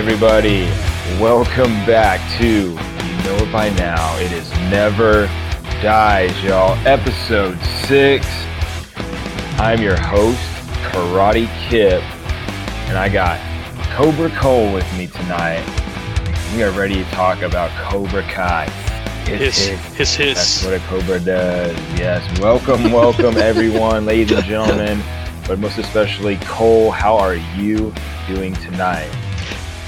everybody. Welcome back to, you know it by now, it is Never Dies, y'all. Episode 6. I'm your host, Karate Kip, and I got Cobra Cole with me tonight. We are ready to talk about Cobra Kai. Hiss, hiss, hiss. That's what a Cobra does. Yes. Welcome, welcome, everyone, ladies and gentlemen, but most especially Cole. How are you doing tonight?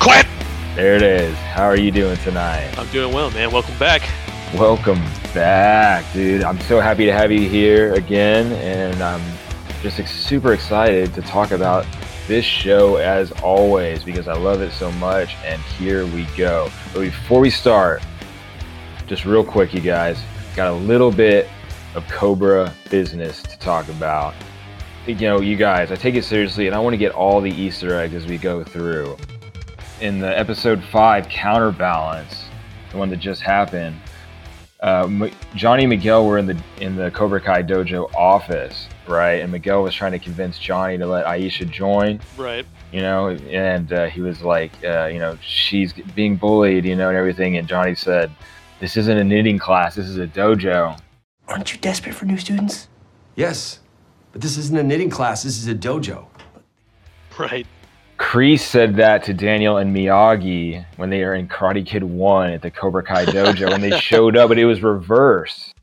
Quiet! There it is. How are you doing tonight? I'm doing well, man. Welcome back. Welcome back, dude. I'm so happy to have you here again, and I'm just ex- super excited to talk about this show as always because I love it so much. And here we go. But before we start, just real quick, you guys, got a little bit of Cobra business to talk about. You know, you guys, I take it seriously, and I want to get all the Easter eggs as we go through. In the episode five, counterbalance, the one that just happened, uh, M- Johnny and Miguel were in the in the Cobra Kai dojo office, right? And Miguel was trying to convince Johnny to let Aisha join, Right. you know, and uh, he was like, uh, you know, she's being bullied, you know, and everything. And Johnny said, "This isn't a knitting class. This is a dojo." Aren't you desperate for new students? Yes, but this isn't a knitting class. This is a dojo. Right. Kreese said that to Daniel and Miyagi when they were in Karate Kid 1 at the Cobra Kai dojo when they showed up, but it was reversed.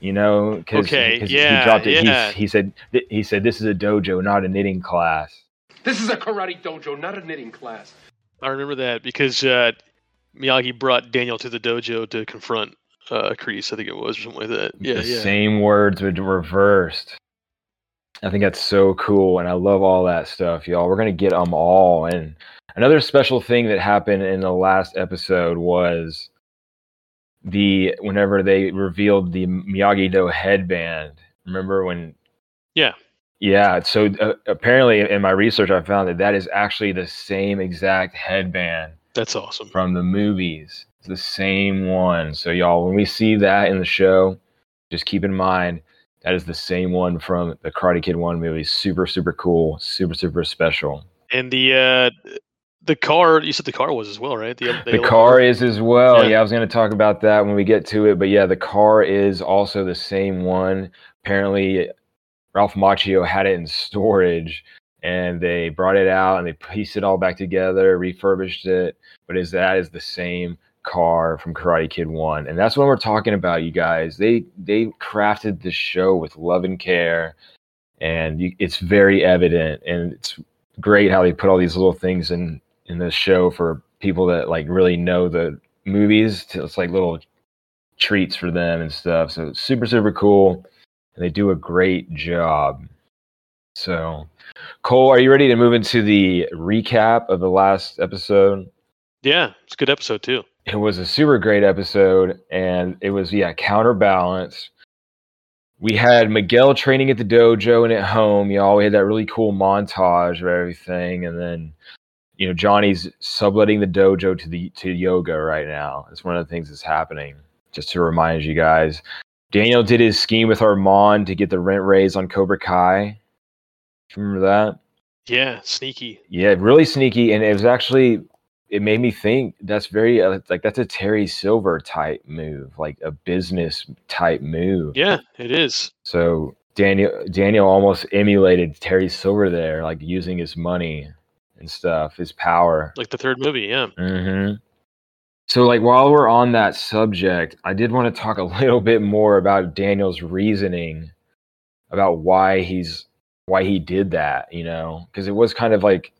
You know, because Okay, he dropped it. yeah. He, he said he said this is a dojo, not a knitting class. This is a karate dojo, not a knitting class. I remember that because uh, Miyagi brought Daniel to the dojo to confront uh, Kreese, I think it was, or something like that. Yeah, the yeah. same words were reversed. I think that's so cool, and I love all that stuff, y'all. We're gonna get them all. And another special thing that happened in the last episode was the whenever they revealed the Miyagi Do headband. Remember when? Yeah. Yeah. So uh, apparently, in my research, I found that that is actually the same exact headband That's awesome. from the movies. It's the same one. So y'all, when we see that in the show, just keep in mind that is the same one from the Karate Kid One movie. Super, super cool. Super, super special. And the uh, the car, you said the car was as well, right? The, The car is as well. Yeah. Yeah, I was going to talk about that when we get to it. But yeah, the car is also the same one. Apparently, Ralph Macchio had it in storage and they brought it out and they pieced it all back together, refurbished it. But is that is the same car from Karate Kid 1. And that's what we're talking about, you guys. They they crafted the show with love and care and you, it's very evident and it's great how they put all these little things in in the show for people that like really know the movies. To, it's like little treats for them and stuff. So super super cool, and they do a great job. So, Cole, are you ready to move into the recap of the last episode? Yeah, it's a good episode too. It was a super great episode, and it was yeah counterbalance. We had Miguel training at the dojo and at home. Y'all, we had that really cool montage of everything, and then you know Johnny's subletting the dojo to the to yoga right now. It's one of the things that's happening. Just to remind you guys, Daniel did his scheme with Armand to get the rent raise on Cobra Kai. Remember that? Yeah, sneaky. Yeah, really sneaky, and it was actually it made me think that's very uh, like that's a Terry Silver type move, like a business type move. Yeah, it is. So Daniel Daniel almost emulated Terry Silver there, like using his money and stuff, his power. Like the third movie. Yeah. hmm So, like, while we're on that subject, I did want to talk a little bit more about Daniel's reasoning about why he's why he did that. You know, because it was kind of like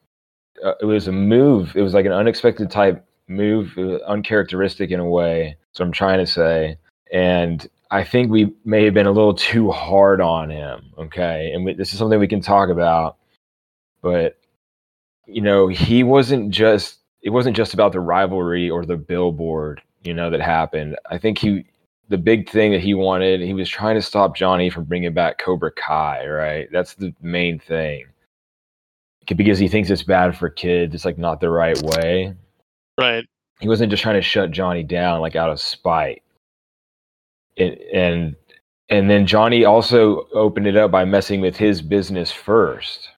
uh, it was a move. It was like an unexpected type move, uncharacteristic in a way. So I'm trying to say, and I think we may have been a little too hard on him. Okay, and we, this is something we can talk about, but you know, he wasn't just it wasn't just about the rivalry or the billboard, you know, that happened. I think he the big thing that he wanted, he was trying to stop Johnny from bringing back Cobra Kai, right? That's the main thing. Because he thinks it's bad for kids, it's like not the right way. Right. He wasn't just trying to shut Johnny down like out of spite. It, and and then Johnny also opened it up by messing with his business first.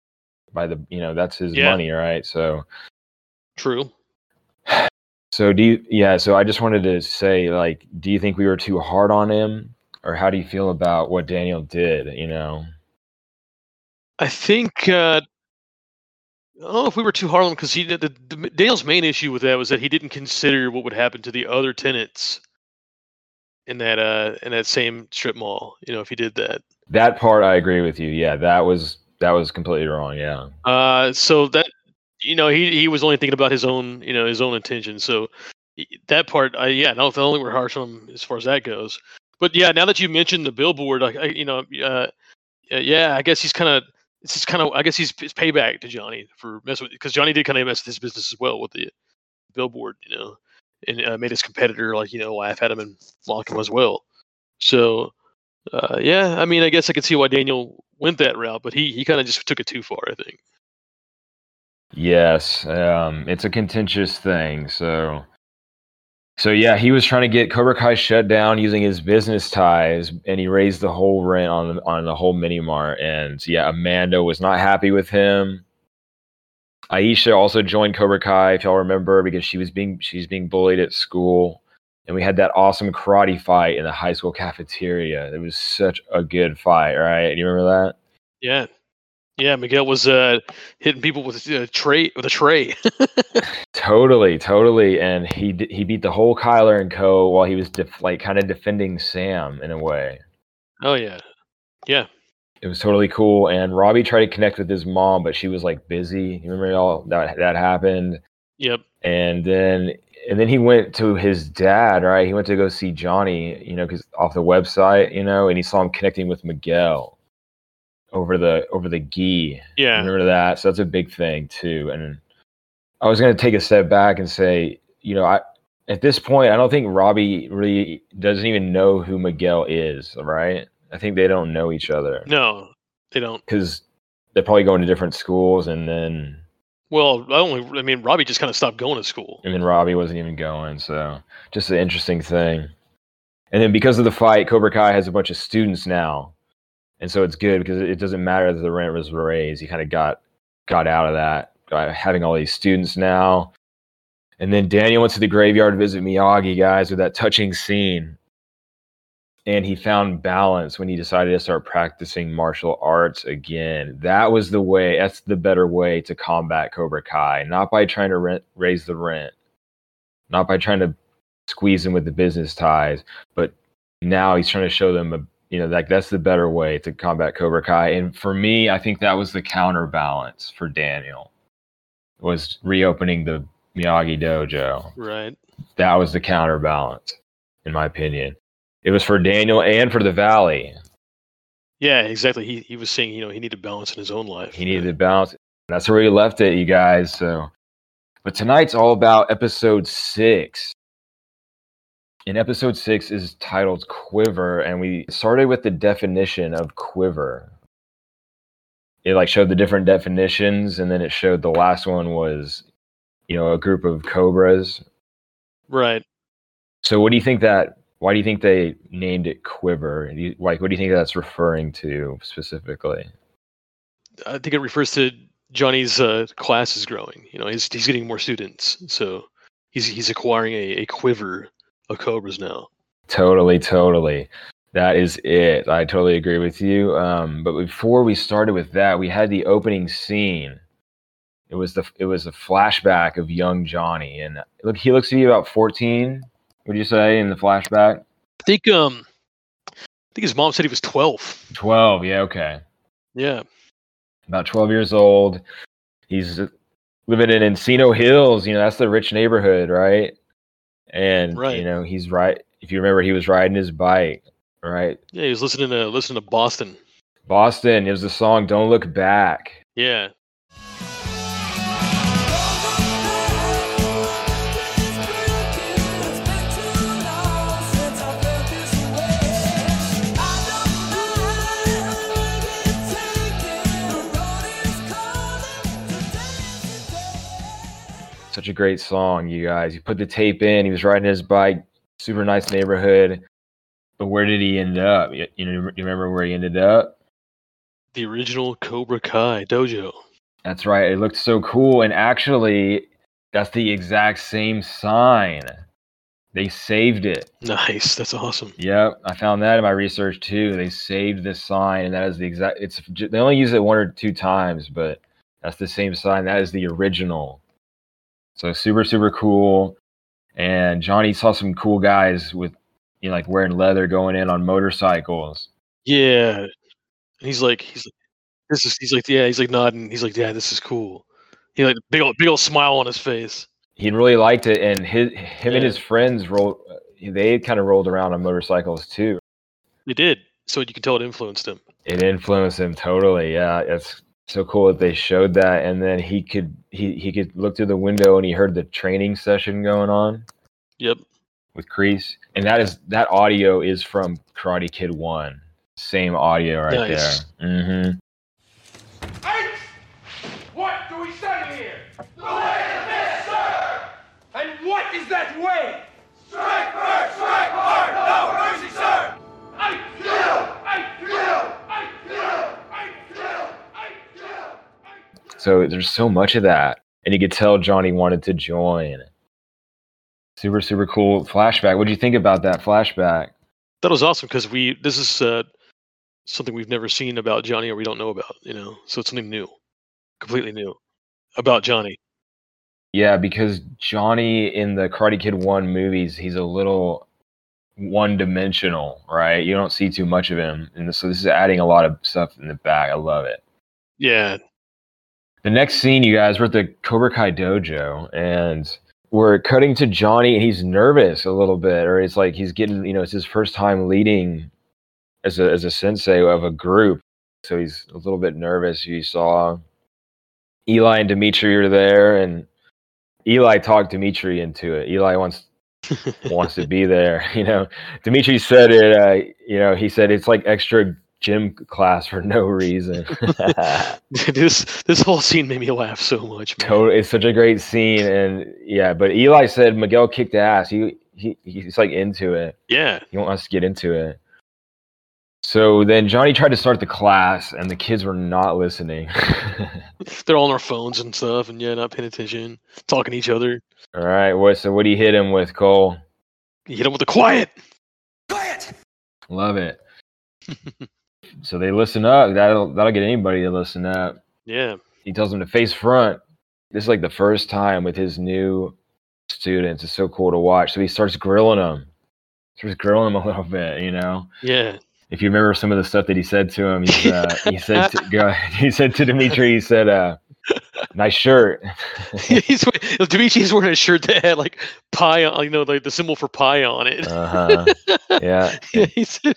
By the you know, that's his Yeah. money, right? So True. So do you? Yeah. So I just wanted to say, like, do you think we were too hard on him, or how do you feel about what Daniel did? You know. I think uh, I don't know if we were too hard on him because he the, the Daniel's main issue with that was that he didn't consider what would happen to the other tenants in that uh in that same strip mall. You know, if he did that. That part I agree with you. Yeah, that was that was completely wrong. Yeah. Uh, so that you know he he was only thinking about his own you know his own intentions. So that part, I yeah, no, I don't think we're harsh on him as far as that goes. But yeah, now that you mentioned the billboard, I, I you know, uh, yeah, I guess he's kind of it's just kind of I guess he's it's payback to Johnny for messing with because Johnny did kind of mess with his business as well with the billboard, you know, and uh, made his competitor like you know laugh at him and mock him as well. So uh, yeah, I mean, I guess I could see why Daniel went that route, but he he kind of just took it too far, I think. Yes, um, it's a contentious thing. So, so yeah, he was trying to get Cobra Kai shut down using his business ties, and he raised the whole rent on on the whole mini mart. And yeah, Amanda was not happy with him. Aisha also joined Cobra Kai, if y'all remember, because she was being she's being bullied at school. And we had that awesome karate fight in the high school cafeteria. It was such a good fight, right? You remember that? Yeah, yeah. Miguel was uh, hitting people with a tray with a tray. Totally, totally, and he he beat the whole Kyler and Co. while he was def- like kind of defending Sam in a way. oh yeah, yeah, It was totally cool. And Robby tried to connect with his mom, but she was like busy. You remember all that that happened, yep, and then and then he went to his dad. Right, he went to go see Johnny. You know, because off the website, you know, and he saw him connecting with Miguel over the over the gi. yeah. Remember that? So that's a big thing too. And I was going to take a step back and say, you know, I at this point, I don't think Robby really doesn't even know who Miguel is. Right? I think they don't know each other No, they don't. because they're probably going to different schools, and then Well, I only I mean Robby just kind of stopped going to school. and then Robby wasn't even going. So just an interesting thing. And then because of the fight, Cobra Kai has a bunch of students now, and so it's good because it doesn't matter that the rent was raised. He kind of got got out of that, having all these students now. And then Daniel went to the graveyard to visit Miyagi, guys, with that touching scene. And he found balance when he decided to start practicing martial arts again. That was the way, that's the better way to combat Cobra Kai, not by trying to rent, raise the rent, not by trying to squeeze him with the business ties, but now he's trying to show them a you know like that's the better way to combat cobra kai. And for me i think that was the counterbalance for daniel was reopening the miyagi dojo. Right. that was the counterbalance in my opinion. It was for daniel and for the valley. Yeah, exactly. He he was saying you know he needed balance in his own life. he needed to balance. That's where he left it you guys so. But tonight's all about episode six and episode six is titled quiver and we started with the definition of quiver. It like showed the different definitions and then it showed the last one was you know a group of cobras. Right. so what do you think that why do you think they named it quiver? You, like what do you think that's referring to specifically? I think it refers to Johnny's uh, class is growing. You know, he's he's getting more students, so he's he's acquiring a, a quiver of cobras now. Totally, totally. That is it. I totally agree with you. Um, but before we started with that, we had the opening scene. It was the it was a flashback of young Johnny, and look, he looks to be about fourteen. Would you say in the flashback? I think um, I think his mom said he was twelve. Twelve. Yeah. Okay. Yeah. About twelve years old. He's living in Encino Hills. You know, that's the rich neighborhood, right? And Right. you know, he's right. If you remember, he was riding his bike, right? Yeah, he was listening to listening to Boston. Boston. It was the song "Don't Look Back." Yeah. Such a great song, you guys. He put the tape in. He was riding his bike. Super nice neighborhood. But where did he end up? You, you know, you remember where he ended up? The original Cobra Kai dojo. That's right. It looked so cool. And actually, That's the exact same sign. They saved it. Nice. That's awesome. Yep, I found that in my research too. They saved this sign, and that is the exact. It's they only use it one or two times, but that's the same sign. That is the original. So super super cool. And Johnny saw some cool guys with, you know, like wearing leather going in on motorcycles. Yeah. And he's like, he's like, this is. He's like, yeah. He's like nodding. He's like, yeah, this is cool. He like big old big old smile on his face. He really liked it, and his him and his friends rolled. Uh, they kind of rolled around on motorcycles too. They did. So you can tell it influenced him. It influenced him totally. Yeah, it's so cool that they showed that, and then he could he he could look through the window and he heard the training session going on Yep. with Kreese, and that is that audio is from Karate Kid One. Same audio right Nice. there. Mm-hmm. What do we say here? The way of the sir! And what is that way? Strike first, strike hard, no mercy, sir! I kill! I kill! I kill! I kill! I kill! I So there's so much of that, and you could tell Johnny wanted to join. Super super cool flashback. What do you think about that flashback? That was awesome because we. This is uh, something we've never seen about Johnny or we don't know about. You know, so it's something new, completely new about Johnny. Yeah, because Johnny in the Karate Kid 1 movies, he's a little one dimensional, right? You don't see too much of him. And so this is adding a lot of stuff in the back. I love it. Yeah. The next scene, you guys, we're at the Cobra Kai dojo and we're cutting to Johnny and he's nervous a little bit, or it's like he's getting, you know, it's his first time leading as a, as a sensei of a group. So he's a little bit nervous. You saw Eli and Demetri are there and Eli talked Demetri into it. Eli wants wants to be there. You know, Demetri said it. Uh, you know, he said it's like extra gym class for no reason. this this whole scene made me laugh so much. Man. totally, it's such a great scene, and yeah. But Eli said Miguel kicked ass. He he he's like into it. Yeah. He wants us to get into it. So then Johnny tried to start the class, and the kids were not listening. They're all on their phones and stuff, and yeah, not paying attention, talking to each other. All right, what? So what do you hit him with, Cole? You hit him with the quiet. Quiet! Love it. so they listen up. That'll that'll get anybody to listen up. Yeah. He tells them to face front. This is like the first time with his new students. It's so cool to watch. So he starts grilling them. Starts grilling them a little bit, you know. Yeah. If you remember some of the stuff that he said to him, he's, uh, he said to, go, he said to Demetri, he said, uh, "Nice shirt." He's Demetri's wearing a shirt that had like pie on, you know, like the symbol for pie on it. uh huh. Yeah. yeah, he said,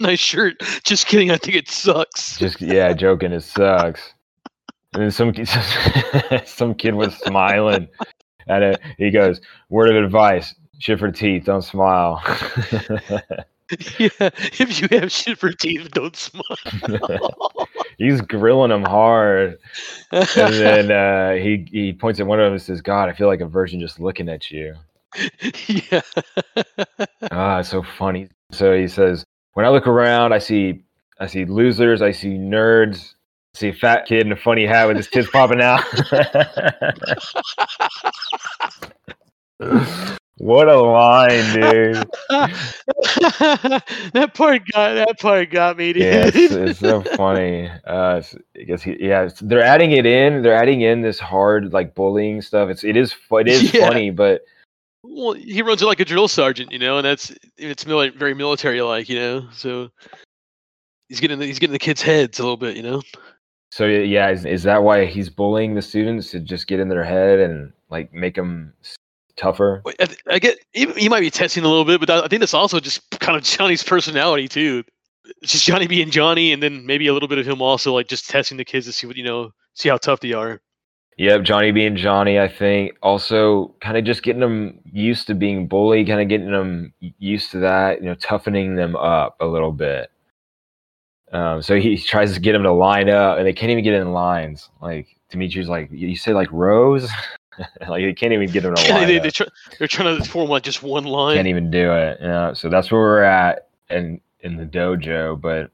"Nice shirt." Just kidding. I think it sucks. Just yeah, joking. It sucks. And then some some kid was smiling at it. He goes, "Word of advice: shit for teeth, don't smile." yeah. If you have shit for teeth, don't smile. He's grilling him hard, and then uh, he he points at one of them and says, "God, I feel like a virgin just looking at you." yeah. Ah, it's so funny. So he says, "When I look around, I see I see losers, I see nerds." I See a fat kid in a funny hat with his tits popping out. What a line, dude! that part got that part got me, dude. Yeah, it's, it's so funny. Uh, he, yeah, they're adding it in. They're adding in this hard like bullying stuff. It's it is it is Yeah. funny, but well, he runs it like a drill sergeant, you know, and that's it's very military like, you know. So he's getting the, he's getting the kids' heads a little bit, you know. so yeah, is, is that why he's bullying the students to just get in their head and like make them tougher? I, get he, might be testing a little bit, but I think that's also just kind of Johnny's personality too. It's just Johnny being Johnny, and then maybe a little bit of him also like just testing the kids to see what you know, see how tough they are. Yep, Johnny being Johnny, I think. Also, kind of just getting them used to being bullied, kind of getting them used to that, you know, toughening them up a little bit. Um, so he tries to get them to line up, and they can't even get in lines. Like Demetri's like, you say like rows, like they can't even get them to line they, they, try, they're trying to form like just one line. Can't even do it. Yeah, so that's where we're at in in the dojo. But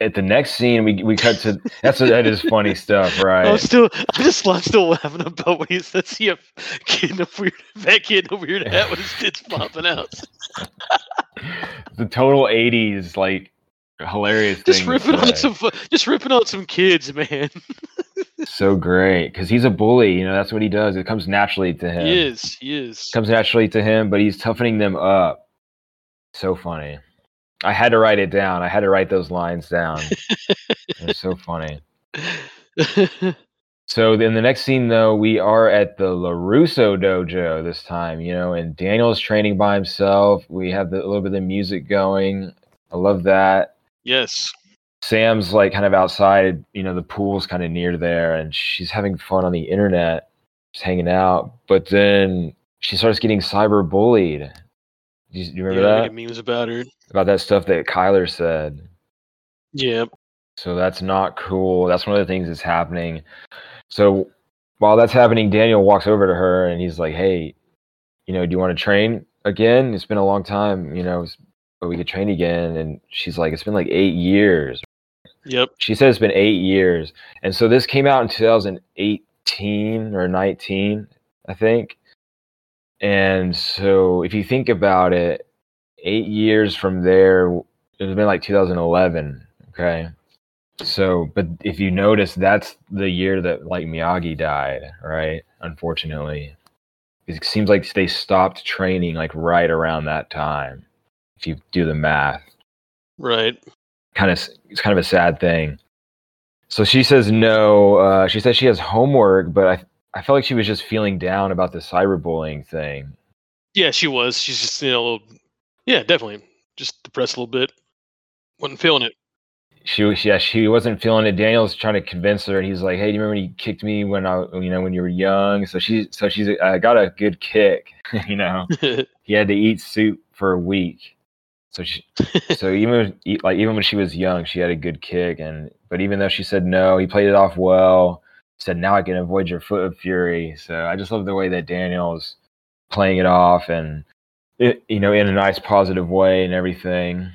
at the next scene, we we cut to that's that is funny stuff, right? I'm still, I'm just, I'm still laughing about when he says he a kid in a weird, fat kid in a weird hat with his tits popping out. the total '80s like hilarious. Just thing ripping on some, just ripping on some kids, man. So great because he's a bully. You know that's what he does. It comes naturally to him. He is, he is. comes naturally to him, but he's toughening them up. So funny. I had to write it down. I had to write those lines down. it's so funny. So in the next scene, though, we are at the Larusso dojo this time, you know, and Daniel's training by himself. We have the, a little bit of the music going. I love that. yes. Sam's like kind of outside, you know, the pool's kind of near there, and she's having fun on the internet, just hanging out. But then she starts getting cyber bullied. Do you, you remember yeah, that? memes about her. About that stuff that Kyler said. Yeah. So that's not cool. That's one of the things that's happening. So while that's happening, Daniel walks over to her and he's like, "Hey, you know, do you want to train again? It's been a long time, you know, but we could train again." And she's like, "It's been like eight years." Yep. She said it's been eight years, and so this came out in 2018 or 19, I think. And so if you think about it, eight years from there, it would have been like 2011. Okay. So, but if you notice, that's the year that like Miyagi died, right? Unfortunately, it seems like they stopped training like right around that time. If you do the math, Right. Kind of, it's kind of a sad thing. So she says no. Uh, she says she has homework, but I, I felt like she was just feeling down about the cyberbullying thing. Yeah, she was. She's just you know a little. Yeah, definitely. Just depressed a little bit. wasn't feeling it. she was yeah she wasn't feeling it daniel's trying to convince her and he's like hey do you remember when you kicked me when i you know when you were young so she so she's uh, got a good kick you know he had to eat soup for a week so she so even like even when she was young she had a good kick and but even though she said no he played it off well. Said now i can avoid your foot of fury. So i just love the way that daniel's playing it off and it, you know in a nice positive way and everything.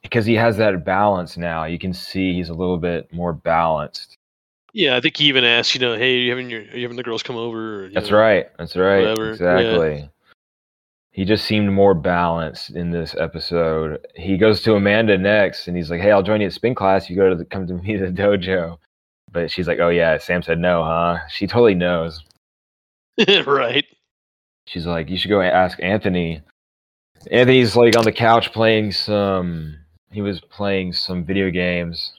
Because he has that balance now. You can see he's a little bit more balanced. Yeah, I think he even asked, you know, hey, are you having your, are you having the girls come over? or, that's know, right. That's right. whatever, yeah. He just seemed more balanced in this episode. He goes to amanda next and he's like hey i'll join you at spin class. You go to the come to me to the dojo. But she's like oh yeah. Sam said no huh? She totally knows. Right. she's like you should go ask anthony. Anthony's like on the couch playing some he was playing some video games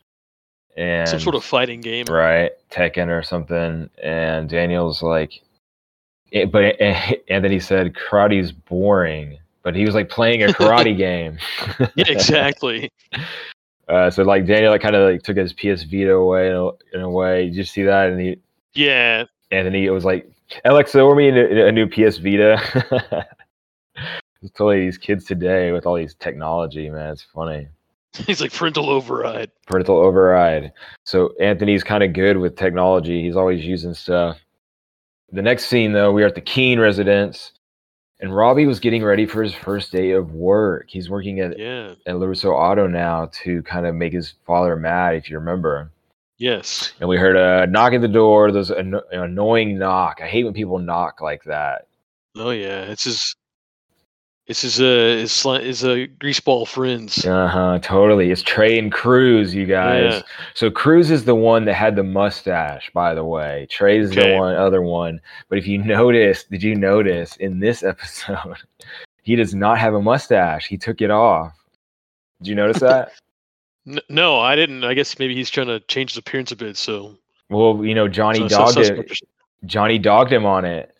and Some sort of fighting game. right tekken or something. And daniel's like eh, but and then he said karate's boring but he was like playing a karate game Yeah, exactly. uh, so like daniel like, kind of like took his ps vita away in a, in a way did you see that and he yeah. anthony it was like alexa order me a, a new ps vita it's totally these kids today with all these technology man it's funny He's like parental override. parental override. So Anthony's kind of good with technology. He's always using stuff. The next scene, though, we are at the Keene residence, and Robby was getting ready for his first day of work. He's working at, Yeah. at LaRusso Auto now to kind of make his father mad, if you remember. Yes. And we heard a knock at the door. There's an annoying knock. I hate when people knock like that. Oh yeah. It's his. It's his uh his sli- his uh greaseball friends. Uh huh. Totally. It's Trey and Cruz, you guys. Yeah. So Cruz is the one that had the mustache, by the way. Trey's the one, other one. But if you notice, did you notice in this episode, he does not have a mustache. He took it off. Did you notice that? No, I didn't. I guess maybe he's trying to change his appearance a bit. So well, you know, Johnny so- so dogged or something. Johnny dogged him on it.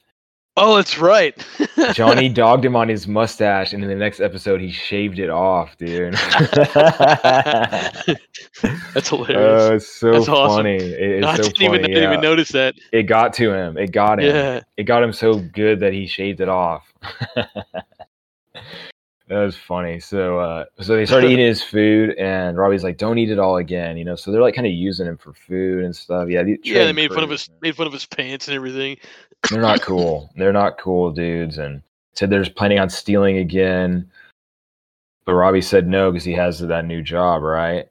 Oh, that's right. Johnny dogged him on his mustache, and in the next episode, he shaved it off, dude. that's hilarious. oh, it's so That's awesome. funny. It- I it's so didn't even I didn't even notice that. It got to him. It got him. Yeah. It got him so good that he shaved it off. that was funny. So uh so they started eating his food and Robby's like, Don't eat it all again, you know. So they're like kind of using him for food and stuff. Yeah, Yeah, they made fun of his made fun of his pants and everything. They're not cool. They're not cool dudes and said they're planning on stealing again. But Robby said no because he has that new job, right?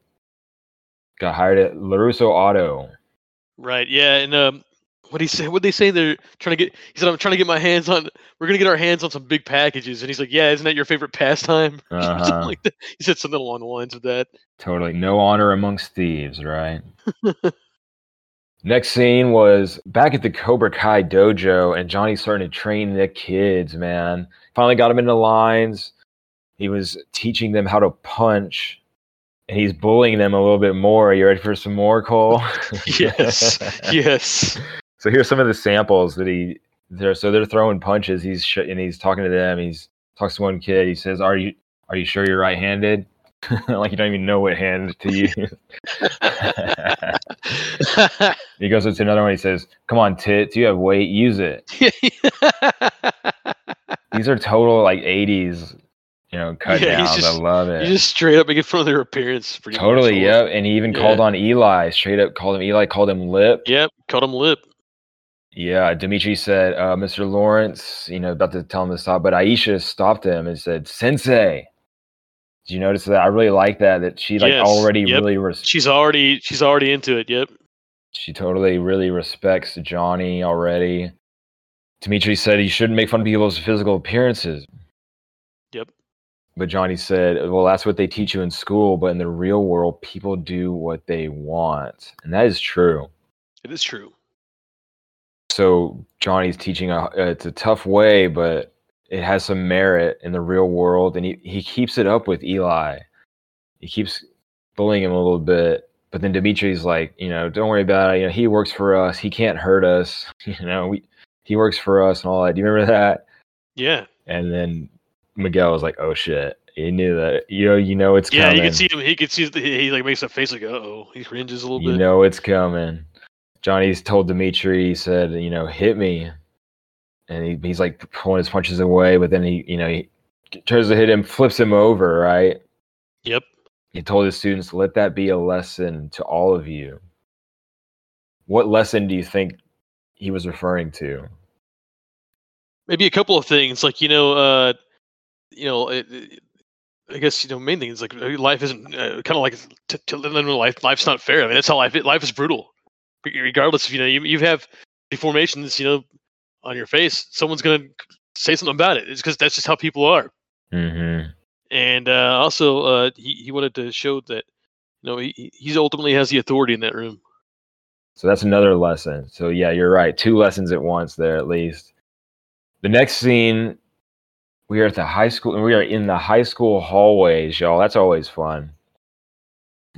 got hired at Larusso Auto. Right. Yeah. And um, what he say? What they say? They're trying to get. He said, "I'm trying to get my hands on. We're gonna get our hands on some big packages." And he's like, "Yeah, isn't that your favorite pastime?" Uh-huh. like that. He said something along the lines of that. Totally. No honor amongst thieves, right? Next scene was back at the Cobra Kai dojo, and Johnny's starting to train the kids, man. Finally got them into lines. He was teaching them how to punch, and he's bullying them a little bit more. Are You ready for some more, Cole? Yes. yes. So here's some of the samples that he they're so they're throwing punches. He's sh- and he's talking to them. He's talks to one kid. He says, "Are you are you sure you're right-handed?" like you don't even know what hand to use. he goes up to another one. He says, "Come on, tits. You have weight. Use it." These are total like '80s, you know, cut Yeah, downs. just- I love it. you just straight up making fun of their appearance. Much. totally, yep. And he even called on Eli. Straight up called him Eli. Called him lip. Yep. Cut him lip. Yeah, Demetri said, uh, Mr. Lawrence, you know, about to tell him to stop, but Aisha stopped him and said, Sensei. Did you notice that? I really like that, that she like Yes, already yep. really, res- She's already. She's already into it. Yep. she totally really respects Johnny already. Demetri said he shouldn't make fun of people's physical appearances. Yep. But Johnny said, well, that's what they teach you in school, but in the real world, people do what they want. And that is true. It is true. so Johnny's teaching a it's a tough way, but it has some merit in the real world, and he he keeps it up with Eli. He keeps bullying him a little bit, but then Demetri's like, you know, don't worry about it. You know, he works for us. He can't hurt us. You know, we he works for us and all that. Do you remember that? Yeah. And then Miguel was like, oh shit. He knew that. You know, you know it's Yeah. coming. Yeah, you can see him. He can see. the- He like makes a face like, "Uh oh." He cringes a little you bit. You know it's coming. Johnny's told Demetri, he said, you know, hit me. And he, he's like pulling his punches away, but then he, you know, he tries to hit him, flips him over, right? Yep. He told his students, let that be a lesson to all of you. What lesson do you think he was referring to? maybe a couple of things like you know uh you know it, it- i guess you know main thing is like life isn't uh, kind of like to, to live in life life's not fair i mean that's how life life is brutal regardless if you know you, you have deformations you know on your face someone's gonna say something about it it's because that's just how people are Mm-hmm. and uh also uh he, he wanted to show that you know he, he- he's ultimately has the authority in that room So that's another lesson. So yeah, you're right. Two lessons at once there at least. The next scene, we are at the high school and we are in the high school hallways, y'all. That's always fun.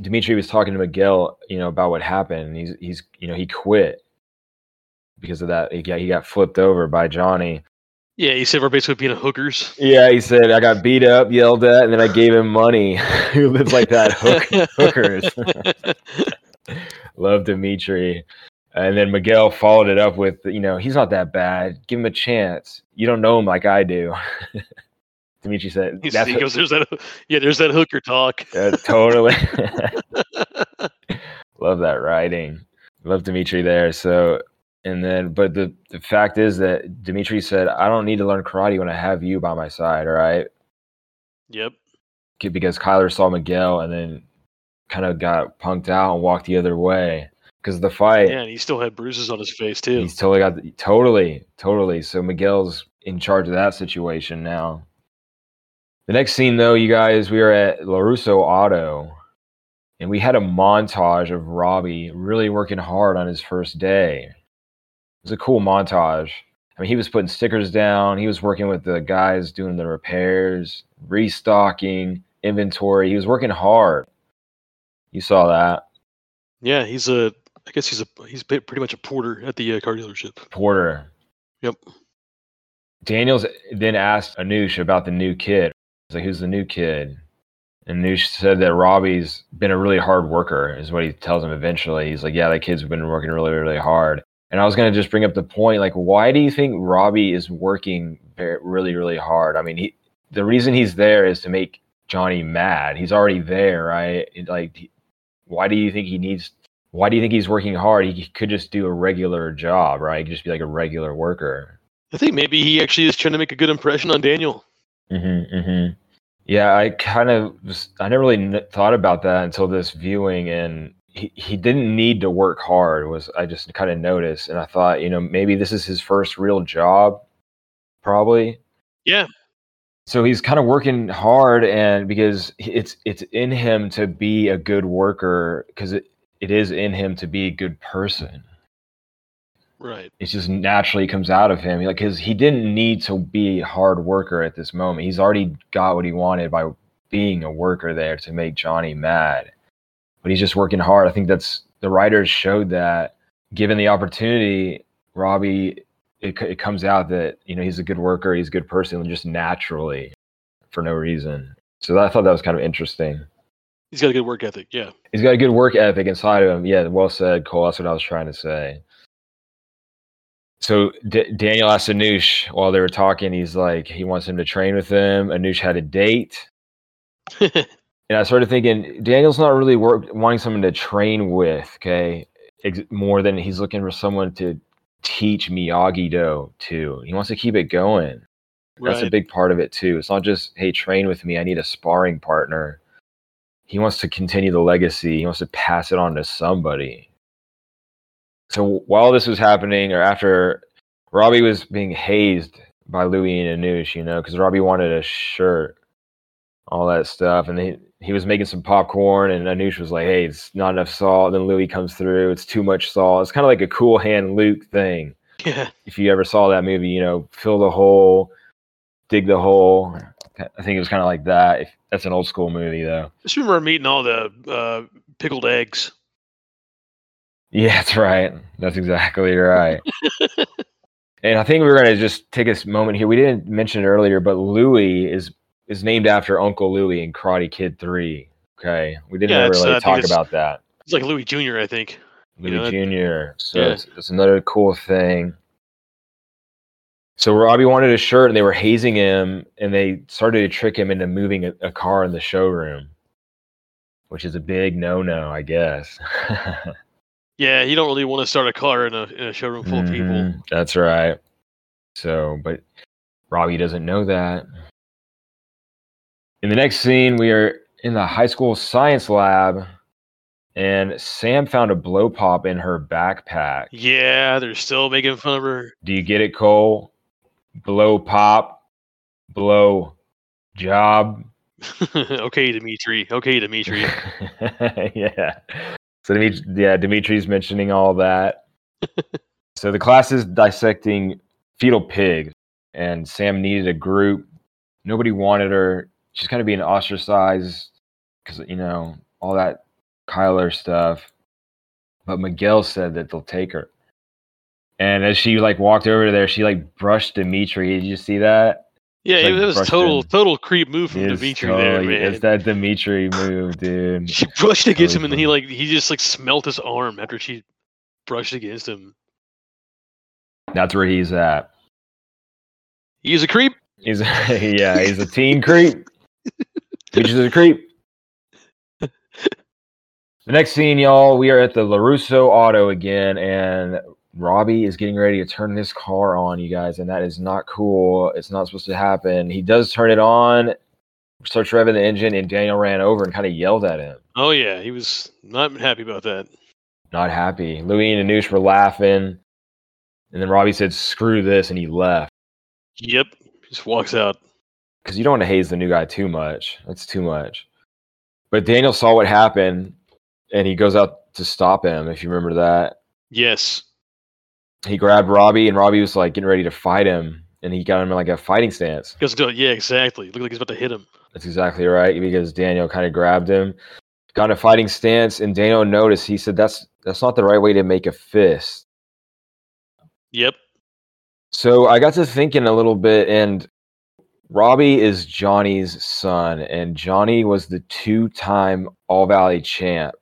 Demetri was talking to Miguel, you know, about what happened. He's he's you know, he quit because of that. He got he got flipped over by Johnny. yeah he said we're basically being hookers Yeah, he said I got beat up, yelled at, and then I gave him money. Who lives like that? Hook, hookers. Love Demetri. And then Miguel followed it up with, you know, he's not that bad. Give him a chance. You don't know him like I do. Demetri said, that's he goes there's that yeah there's that hooker talk uh, totally. Love that writing. Love Demetri there. So, and then, but the, the fact is that Demetri said, I don't need to learn karate when I have you by my side. All right. yep Because Kyler saw Miguel and then kind of got punked out and walked the other way because of the fight. Yeah, and he still had bruises on his face too. He's totally got the, totally, totally. So Miguel's in charge of that situation now. The next scene, though, you guys, we are at Larusso Auto, and we had a montage of Robby really working hard on his first day. It was a cool montage. I mean, he was putting stickers down. He was working with the guys doing the repairs, restocking, inventory. He was working hard. You saw that. yeah, he's a. I guess he's a. He's pretty much a porter at the uh, car dealership. Porter. Yep. Daniels then asked Anoush about the new kid. He's like, who's the new kid? And Anoush said that Robby's been a really hard worker, is what he tells him eventually. He's like, yeah, that kid's been working really, really hard. And I was going to just bring up the point, like, why do you think Robby is working very, really, really hard? I mean, he, the reason he's there is to make Johnny mad. He's already there, right? Like, why do you think he needs? Why do you think he's working hard? He could just do a regular job, right? He could just be like a regular worker. I think maybe he actually is trying to make a good impression on Daniel. Mm-hmm, mm-hmm. Yeah, I kind of was, I never really n- thought about that until this viewing, and he, he didn't need to work hard was I just kind of noticed and I thought, you know, maybe this is his first real job probably. Yeah. So he's kind of working hard and because it's it's in him to be a good worker because it, it is in him to be a good person. Right. It just naturally comes out of him. Like cuz he didn't need to be a hard worker at this moment. He's already got what he wanted by being a worker there to make Johnny mad but he's just working hard. I think that's the writers showed that given the opportunity, Robby, it, it comes out that, you know, he's a good worker, he's a good person, just naturally for no reason. So I thought that was kind of interesting. He's got a good work ethic. Yeah. He's got a good work ethic inside of him. Yeah, well said, Cole. That's what I was trying to say. So D- Daniel asked Anoush while they were talking, he's like, he wants him to train with him. Anoush had a date. and I started thinking Daniel's not really work, wanting someone to train with, okay, ex- more than he's looking for someone to teach Miyagi Do too. He wants to keep it going. That's a big part of it too. It's not just hey, train with me. I need a sparring partner. He wants to continue the legacy. He wants to pass it on to somebody. So while this was happening, or after Robby was being hazed by Louis and Anoush, you know, because Robby wanted a shirt, all that stuff, and he he was making some popcorn, and Anoush was like, "Hey, it's not enough salt." Then Louis comes through, it's too much salt. It's kind of like a cool hand Luke thing Yeah. if you ever saw that movie, you know, fill the hole, dig the hole. I think it was kind of like that. If, that's an old school movie, though. I Just remember eating all the uh, pickled eggs. Yeah, that's right. That's exactly right. and I think we're gonna just take this moment here. We didn't mention it earlier, but Louis is is named after Uncle Louie in Karate Kid Three. Okay, we didn't Yeah, ever it's, uh, really talk about that. It's like Louis Jr. I think. Louis You know, Jr. So yeah. it's, it's another cool thing. So Robby wanted a shirt, and they were hazing him, and they started to trick him into moving a, a car in the showroom, which is a big no-no, I guess. Yeah, you don't really want to start a car in a in a showroom full of people. Mhm, That's right. So, but Robby doesn't know that. In the next scene, we are in the high school science lab, and Sam found a blow pop in her backpack. Yeah, they're still making fun of her. Do you get it, Cole? Blow pop, blow job. okay, Demetri. Okay, Demetri. yeah. So Demetri, yeah, Demetri's mentioning all that. so the class is dissecting fetal pigs, and Sam needed a group. Nobody wanted her. She's kind of being ostracized because you know all that Kyler stuff. But Miguel said that they'll take her. And as she like walked over there, she like brushed Demetri. Did you see that? Yeah, It's it was total in. total creep move from It's Demetri there, man. It's that Demetri move, dude. She brushed against Totally him, and then he like he just like smelt his arm after she brushed against him. That's where he's at. He's a creep. He's yeah, he's a teen creep. Which is a creep. The next scene, y'all, we are at the LaRusso auto again, and Robby is getting ready to turn this car on, you guys, and that is not cool. It's not supposed to happen. He does turn it on, starts revving the engine, and Daniel ran over and kind of yelled at him. Oh yeah, he was not happy about that. Not happy. Louis and Anoush were laughing, and then Robby said, "Screw this," and he left. Yep, just walks out. Because you don't want to haze the new guy too much. That's too much. But Daniel saw what happened, and he goes out to stop him. If you remember that, Yes. he grabbed Robby, and Robby was like getting ready to fight him, and he got him in like a fighting stance. To yeah, exactly. Look like he's about to hit him. That's exactly right because Daniel kind of grabbed him, got in a fighting stance, and Daniel noticed. He said, "That's that's not the right way to make a fist." Yep. So I got to thinking a little bit, and Robby is Johnny's son, and Johnny was the two time All Valley champ.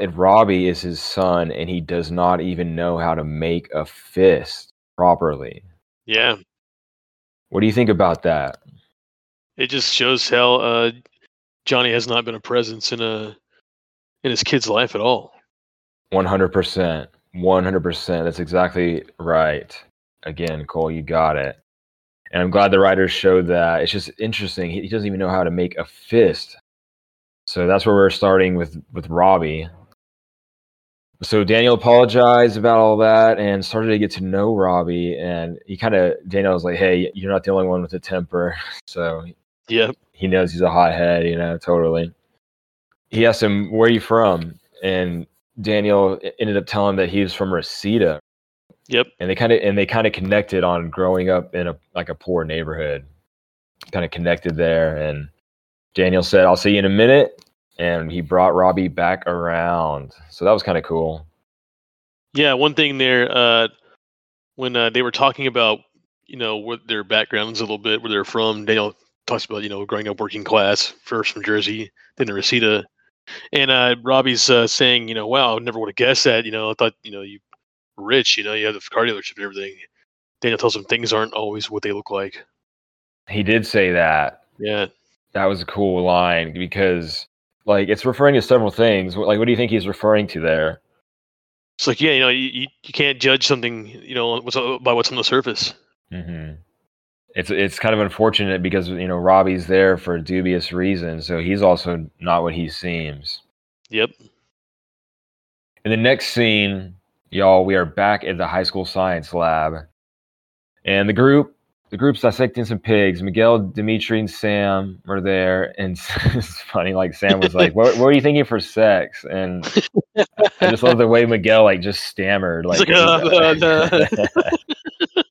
And Robby is his son, and he does not even know how to make a fist properly. Yeah. What do you think about that? It just shows how uh, Johnny has not been a presence in a in his kid's life at all. 100%. 100%. That's exactly right. Again, Cole, you got it. And I'm glad the writers showed that. It's just interesting. He he doesn't even know how to make a fist. So that's where we're starting with with Robby. So Daniel apologized about all that and started to get to know Robby. And he kind of Daniel was like, "Hey, you're not the only one with a temper." So Yep. he knows he's a hothead, you know, totally. He asked him, "Where are you from?" And Daniel ended up telling him that he was from Reseda, Yep. and they kind of and they kind of connected on growing up in a like a poor neighborhood. Kind of connected there, and Daniel said, "I'll see you in a minute," and he brought Robby back around. So that was kind of cool. Yeah, one thing there, uh, when uh, they were talking about, you know, what their backgrounds a little bit, where they're from, Daniel talks about, you know, growing up working class, first from Jersey, then to Reseda. And uh, Robby's uh, saying, you know, wow, I never would have guessed that. You know, I thought, you know, you rich, you know, you have the car dealership and everything. Daniel tells him things aren't always what they look like. He did say that. Yeah. That was a cool line because, like, it's referring to several things. Like, what do you think he's referring to there? It's like, yeah, you know, you, you, can't judge something, you know, what's, by what's on the surface. hmm It's it's kind of unfortunate because you know Robby's there for dubious reasons, so he's also not what he seems. Yep. In the next scene, y'all, we are back at the high school science lab, and the group the group's dissecting some pigs. Miguel, Demetri, and Sam are there, and it's funny. Like Sam was like, "What, what are you thinking for sex?" And I just love the way Miguel like just stammered. Like, like, uh.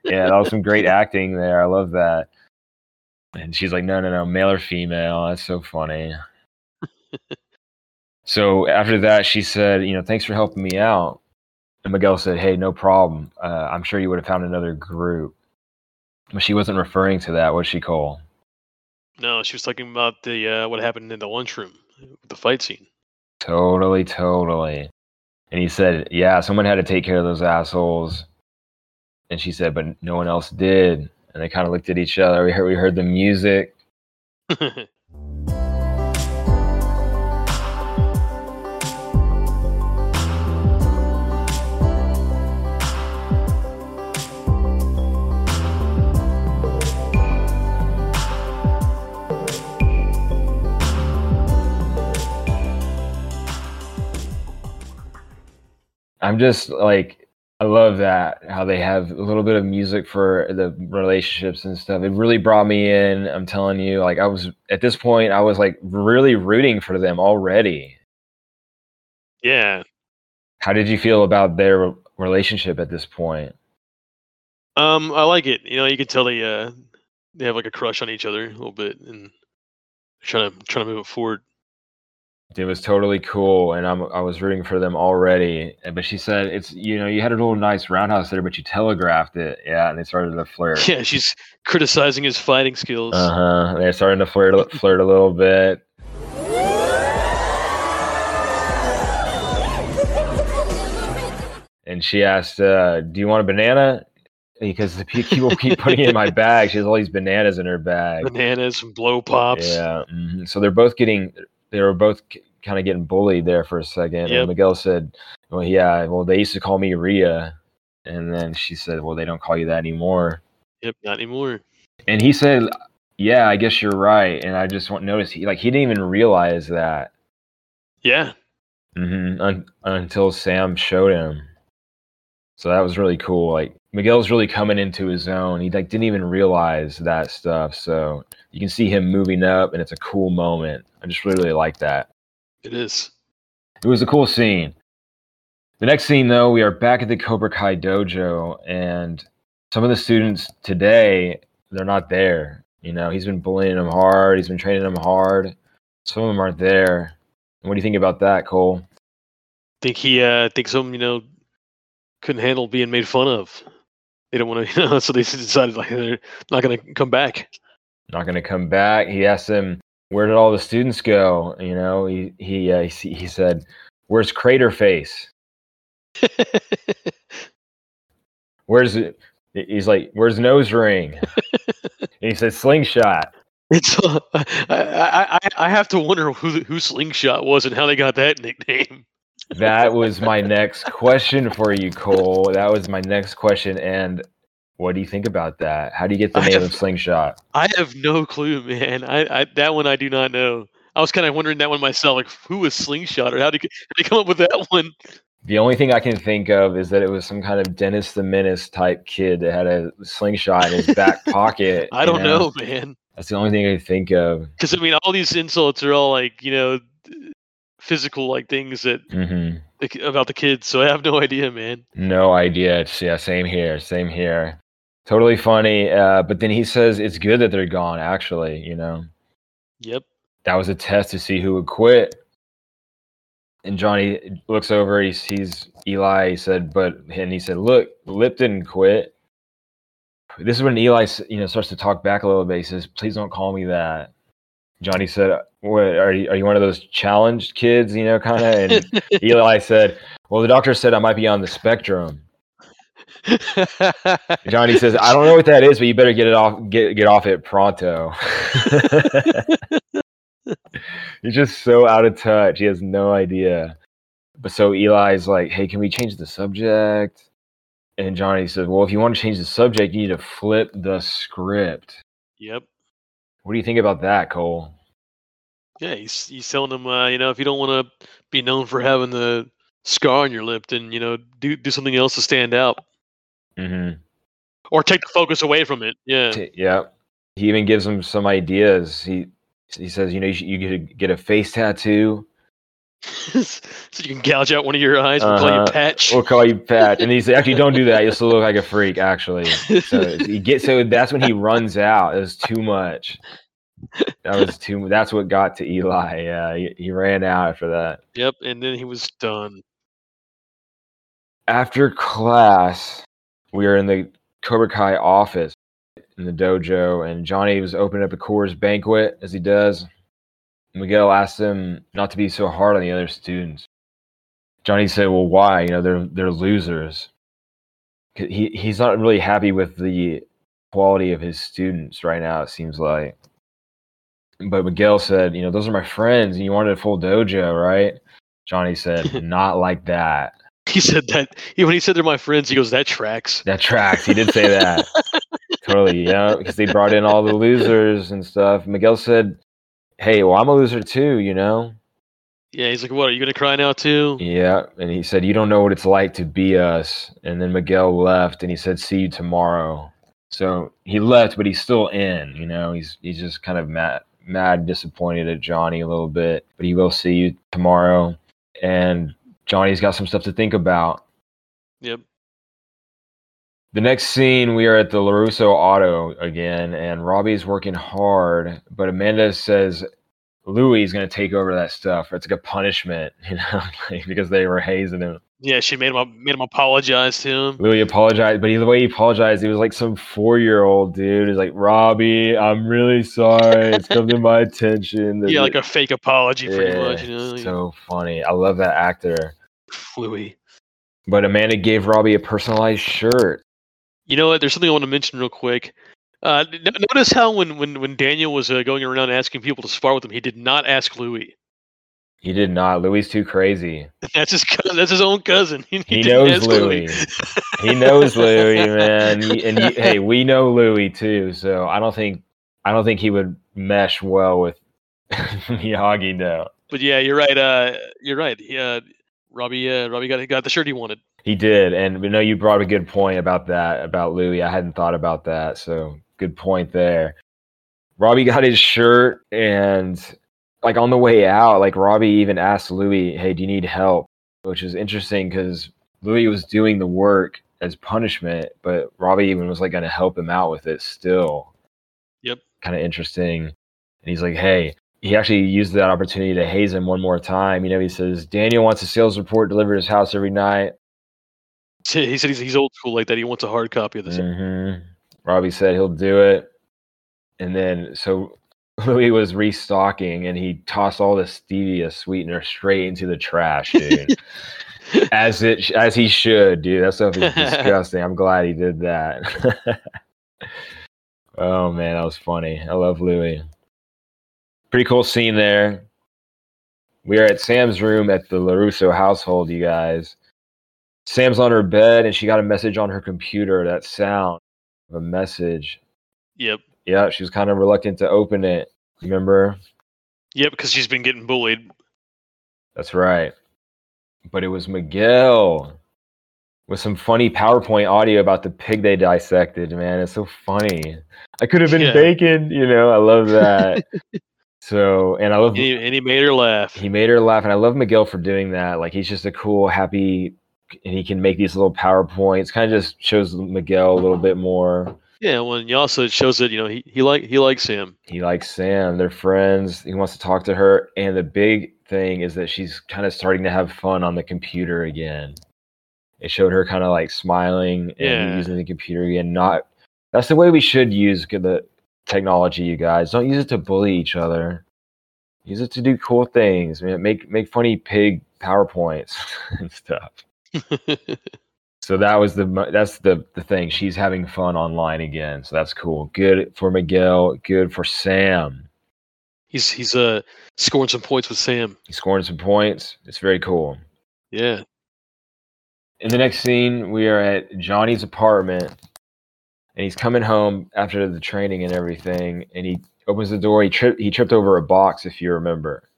yeah, that was some great acting there. I love that. And she's like, no, no, no, male or female. That's so funny. so after that, she said, you know, thanks for helping me out. And Miguel said, hey, no problem. Uh, I'm sure you would have found another group. But she wasn't referring to that. What's she call? No, she was talking about the uh, what happened in the lunchroom, the fight scene. Totally, totally. And he said, yeah, someone had to take care of those assholes. And she said, but no one else did. And they kind of looked at each other. We heard, we heard the music. I'm just like I love that how they have a little bit of music for the relationships and stuff. It really brought me in. I'm telling you, like I was at this point, I was like really rooting for them already. yeah. How did you feel about their relationship at this point? Um, I like it. You know, you can tell they uh they have like a crush on each other a little bit, and trying to trying to move it forward. It was totally cool, and I'm I was rooting for them already. But she said it's you know you had a little nice roundhouse there, but you telegraphed it, yeah, and they started to flirt. Yeah, she's criticizing his fighting skills. Uh huh. They're starting to flirt flirt a little bit. And she asked, uh, "Do you want a banana?" Because the people keep putting it in my bag. She has all these bananas in her bag. Bananas, and blow pops. Yeah. mhm. So they're both getting. They were both kind of getting bullied there for a second. Yep. And Miguel said, "Well, yeah. Well, they used to call me Ria." And then she said, "Well, they don't call you that anymore." Yep, not anymore. And he said, "Yeah, I guess you're right." And I just want notice he like he didn't even realize that Yeah, hmm un- until Sam showed him. So that was really cool. Like Miguel's really coming into his own. He like didn't even realize that stuff. So you can see him moving up, and it's a cool moment. I just really, really like that. it is. It was a cool scene. The next scene, though, we are back at the Cobra Kai dojo, and some of the students today they're not there. You know, he's been bullying them hard. He's been training them hard. Some of them aren't there. And what do you think about that, Cole? Think he uh thinks some you know couldn't handle being made fun of. They don't want to, you know, so they decided like they're not going to come back. Not going to come back. He asked him, "Where did all the students go?" You know, he he uh, he, he said, "Where's Crater Face? Where's it?" He's like, "Where's Nose Ring?" and he said, "Slingshot." it's uh, I, I I I have to wonder who who Slingshot was and how they got that nickname. That was my next question for you, Cole. That was my next question. And what do you think about that? How do you get the name have- of Slingshot? I have no clue, man. I, I that one I do not know. I was kind of wondering that one myself. Like, who was Slingshot, or how did he, how did he come up with that one? The only thing I can think of is that it was some kind of Dennis the Menace type kid that had a slingshot in his back pocket. I don't know, man. That's the only thing I can think of. Because I mean, all these insults are all like you know, physical like things that hmm about the kids. So I have no idea, man. No idea. It's, yeah, same here. Same here. Totally funny. Uh, but then he says it's good that they're gone. Actually, you know, Yep. that was a test to see who would quit. And Johnny looks over. He sees Eli. He said, "But," and he said, "Look, Lip didn't quit." This is when Eli, you know, starts to talk back a little bit. He says, "Please don't call me that." Johnny said, "What are you? Are you one of those challenged kids? You know, kind of?" And Eli said, "Well, the doctor said I might be on the spectrum." Johnny says, "I don't know what that is, but you better get it off. Get get off it pronto." He's just so out of touch. He has no idea. But so Eli's like, "Hey, can we change the subject?" And Johnny says, "Well, if you want to change the subject, you need to flip the script." yep. What do you think about that, Cole? Yeah, he's he's telling him, uh, you know, if you don't want to be known for having the scar on your lip, then you know, do do something else to stand out, Mm-hmm. or take the focus away from it. Yeah. Yeah. He even gives him some ideas. He he says, you know, you, should, you could get a face tattoo. so you can gouge out one of your eyes. We'll call you Uh-huh. Patch. We'll call you Pat. And he said, actually, don't do that. You'll still look like a freak. Actually, so he gets so that's when he runs out. It was too much. That was too. That's what got to Eli. Yeah, he, he ran out after that. Yep. And then he was done. After class, we were in the Cobra Kai office in the dojo, and Johnny was opening up a Coors banquet as he does. Miguel asked him not to be so hard on the other students. Johnny said, "Well, why? You know, they're they're losers." He he's not really happy with the quality of his students right now. It seems like. But Miguel said, "You know, those are my friends, and you wanted a full dojo, right?" Johnny said, "Not like that." He said that he, when he said they're my friends, he goes, "That tracks." That tracks. He did say that. totally, yeah, because they brought in all the losers and stuff. Miguel said, "Hey, well, I'm a loser too, you know." Yeah. He's like, "What? Are you gonna cry now too?" Yeah, and he said, "You don't know what it's like to be us." And then Miguel left, and he said, "See you tomorrow." So he left, but he's still in. You know, he's he's just kind of mad, mad, disappointed at Johnny a little bit, but he will see you tomorrow. And Johnny's got some stuff to think about. Yep. The next scene, we are at the LaRusso Auto again, and Robby's working hard, but Amanda says Louis is going to take over that stuff. It's like a punishment, you know, like, because they were hazing him. Yeah. She made him made him apologize to him. Louis apologized, but he, the way he apologized, he was like some four year old dude. He's like, Robby, I'm really sorry. It's come to my attention. that Yeah, the-" like a fake apology, pretty Yeah, much. You know, so funny. I love that actor. Louis. But Amanda gave Robby a personalized shirt. You know what? There's something I want to mention real quick. Uh, notice how when when when Daniel was uh, going around asking people to spar with him, he did not ask Louis. He did not. Louis too crazy. That's his cousin, that's his own cousin. He, He knows Louis. he knows Louis, man. He- and he, hey, we know Louis too. So I don't think I don't think he would mesh well with Miyagi though. But yeah, you're right. Uh, you're right. Uh, Robby, uh, Robby got got the shirt he wanted. He did, and we know you brought a good point about that about Louis. I hadn't thought about that, so good point there. Robby got his shirt, and like on the way out, like Robby even asked Louis, "Hey, do you need help?" Which is interesting because Louis was doing the work as punishment, but Robby even was like going to help him out with it still. Yep. Kind of interesting. And he's like, "Hey." He actually used that opportunity to haze him one more time. You know, he says Daniel wants a sales report delivered to his house every night. He said he's, he's old school like that. He wants a hard copy of this. hmm Robby said he'll do it. And then so Louis was restocking and he tossed all the stevia sweetener straight into the trash, dude. as it as he should, dude. That stuff is disgusting. I'm glad he did that. oh man, that was funny. I love Louis. Pretty cool scene there. We are at Sam's room at the LaRusso household, you guys. Sam's on her bed and she got a message on her computer, that sound of a message. Yep. Yeah, she was kind of reluctant to open it. Remember? Yeah, because she's been getting bullied. That's right. But it was Miguel with some funny PowerPoint audio about the pig they dissected. Man, it's so funny. I could have been Yeah. bacon. You know, I love that. so, and I love And he, and he made her laugh. he made her laugh, and I love Miguel for doing that. Like he's just a cool, happy, and he can make these little PowerPoints. Kind of just shows Miguel a little bit more. Yeah, well, and also it shows that you know he, he like he likes him. He likes Sam. They're friends. He wants to talk to her. And the big thing is that she's kind of starting to have fun on the computer again. It showed her kind of like smiling and Yeah. using the computer again. Not that's the way we should use the technology, you guys. Don't use it to bully each other. Use it to do cool things. Man, make make funny pig PowerPoints and stuff. So that was the that's the the thing. She's having fun online again. So that's cool. Good for Miguel. Good for Sam. he's he's uh scoring some points with Sam. He's scoring some points. It's very cool. Yeah. In the next scene, we are at Johnny's apartment, and he's coming home after the training and everything. And he opens the door. He tripped. He tripped over a box, if you remember.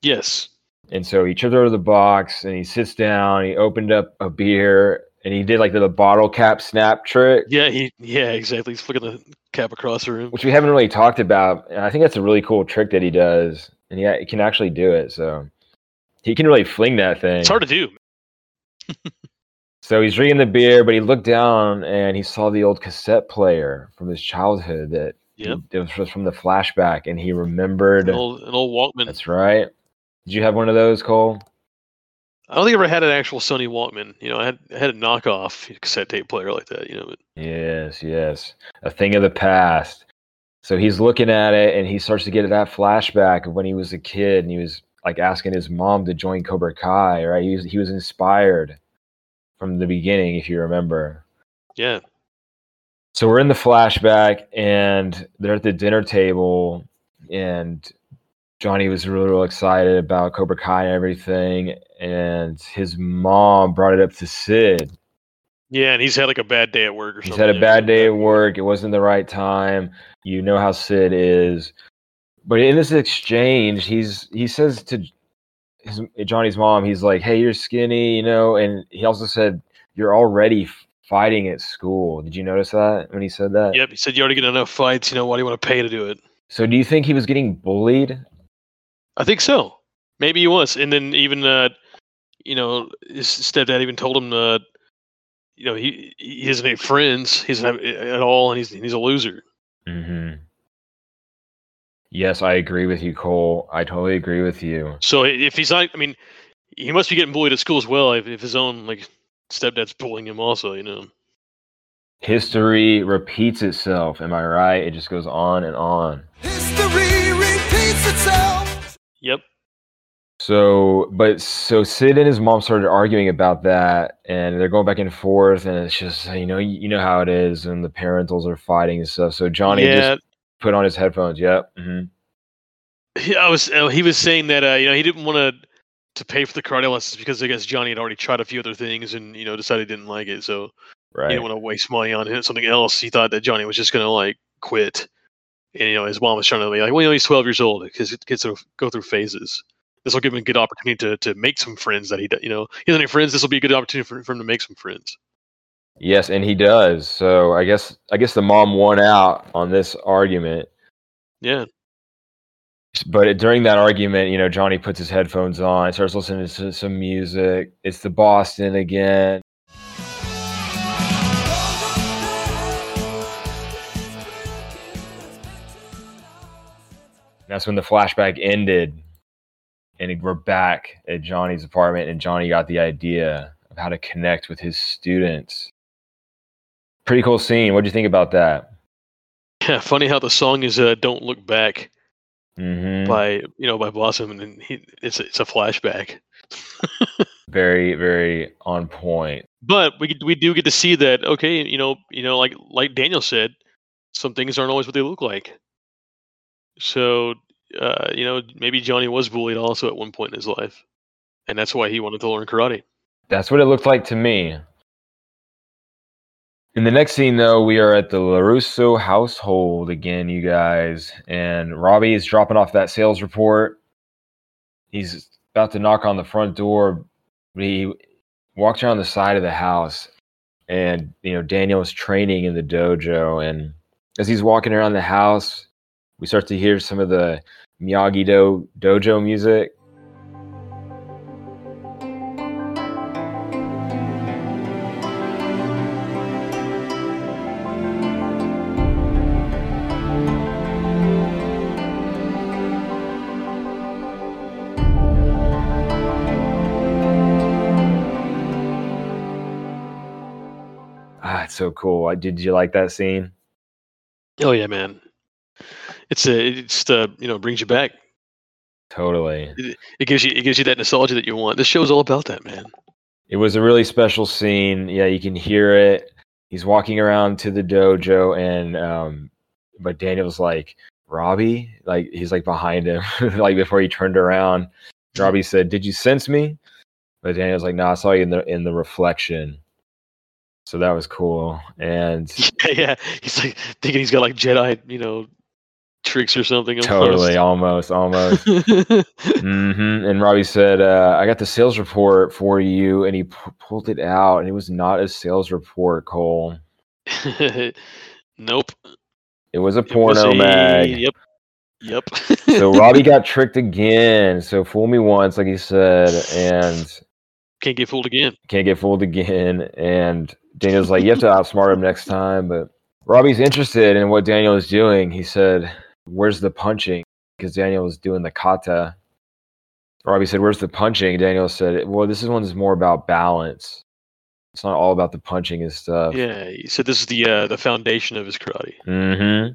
Yes. And so he tripped over the box, and he sits down. He opened up a beer, and he did like the, bottle cap snap trick, Yeah. He. Yeah. Exactly. He's flicking the cap across the room. which we haven't really talked about. And I think that's a really cool trick that he does, and yeah, he can actually do it. So he can really fling that thing. It's hard to do. So he's drinking the beer, but he looked down and he saw the old cassette player from his childhood that Yep. it was was from the flashback, and he remembered. An old an old Walkman. That's right. Did you have one of those, Cole? I don't think I ever had an actual Sony Walkman. You know, I had I had a knockoff cassette tape player like that. You know, but Yes, yes. A thing of the past. So he's looking at it and he starts to get that flashback of when he was a kid and he was like asking his mom to join Cobra Kai, right? He was he was inspired from the beginning, if you remember. yeah. So we're in the flashback and they're at the dinner table and Johnny was really, really excited about Cobra Kai and everything. And his mom brought it up to Sid. Yeah, and he's had like a bad day at work or He's something. had a bad day at work. It wasn't the right time. You know how Sid is. But in this exchange, he's he says to his Johnny's mom, he's like, "Hey, you're skinny," you know, and he also said, "You're already fighting at school." Did you notice that when he said that? Yep. He said you already get enough fights. You know, why do you want to pay to do it? So do you think he was getting bullied? I think so. Maybe he was, and then even uh, you know, his stepdad even told him uh, you know, he he doesn't have friends. He doesn't have at all, and he's he's a loser. Mm-hmm. Yes, I agree with you, Cole. I totally agree with you. So if he's not, I mean, he must be getting bullied at school as well. If, if his own like stepdad's bullying him, also, you know. History repeats itself. Am I right? It just goes on and on. History repeats itself. Yep. So, but so Sid and his mom started arguing about that, and they're going back and forth, and it's just you know you know how it is, and the parentals are fighting and stuff. So Johnny yeah. just put on his headphones. Yep. hmm He, I was. Uh, he was saying that uh, you know he didn't want to to pay for the karate lessons because I guess Johnny had already tried a few other things and you know decided he didn't like it, so he didn't want to waste money on something else. He thought that Johnny was just gonna like quit, and you know his mom was trying to be like, well, you know, he's twelve years old because kids sort of go through phases. This will give him a good opportunity to, to make some friends that he, you know, he doesn't have friends. This will be a good opportunity for, for him to make some friends. Yes, and he does. So I guess I guess the mom won out on this argument. Yeah, But during that argument, you know, Johnny puts his headphones on, starts listening to some music. It's the Boston again. That's when the flashback ended, and we're back at Johnny's apartment, and Johnny got the idea of how to connect with his students. Pretty cool scene. What do you think about that? yeah. Funny how the song is uh, "Don't Look Back" hmm by you know by Blossom, and then he, it's it's a flashback. Very, very on point. But we we do get to see that okay, you know, you know, like like Daniel said, some things aren't always what they look like. So, uh, you know, maybe Johnny was bullied also at one point in his life, and that's why he wanted to learn karate. That's what it looked like to me. In the next scene, though, we are at the LaRusso household again, you guys. And Robby is dropping off that sales report he's about to knock on the front door. But he walks around the side of the house, and you know Daniel is training in the dojo. And as he's walking around the house, we start to hear some of the Miyagi Do dojo music. Ah, it's so cool. Did you like that scene? Oh yeah, man. It's a it's uh you know brings you back. Totally. It, it gives you it gives you that nostalgia that you want. This show's all about that, man. It was a really special scene. Yeah, you can hear it. He's walking around to the dojo, and um, but Daniel's like Robby, like he's like behind him, like before he turned around. Robby said, "Did you sense me?" But Daniel's like, "No, I saw you in the in the reflection." So that was cool. And Yeah, yeah. He's like thinking he's got like Jedi, you know, tricks or something. totally, almost, almost. almost. hmm And Robby said, uh, "I got the sales report for you," and he pu- pulled it out, and it was not a sales report, Cole. nope. It was a It was porno a- mag. Yep. Yep. So Robby got tricked again. So fool me once, like he said, and can't get fooled again. can't get fooled again. And Daniel's like, you have to outsmart him next time. But Robby's interested in what Daniel is doing. He said, "Where's the punching?" Because Daniel was doing the kata. Robby said, "Where's the punching?" Daniel said, "Well, this is one is more about balance. It's not all about the punching and stuff." Yeah. He said this is the uh, the foundation of his karate. Mm-hmm.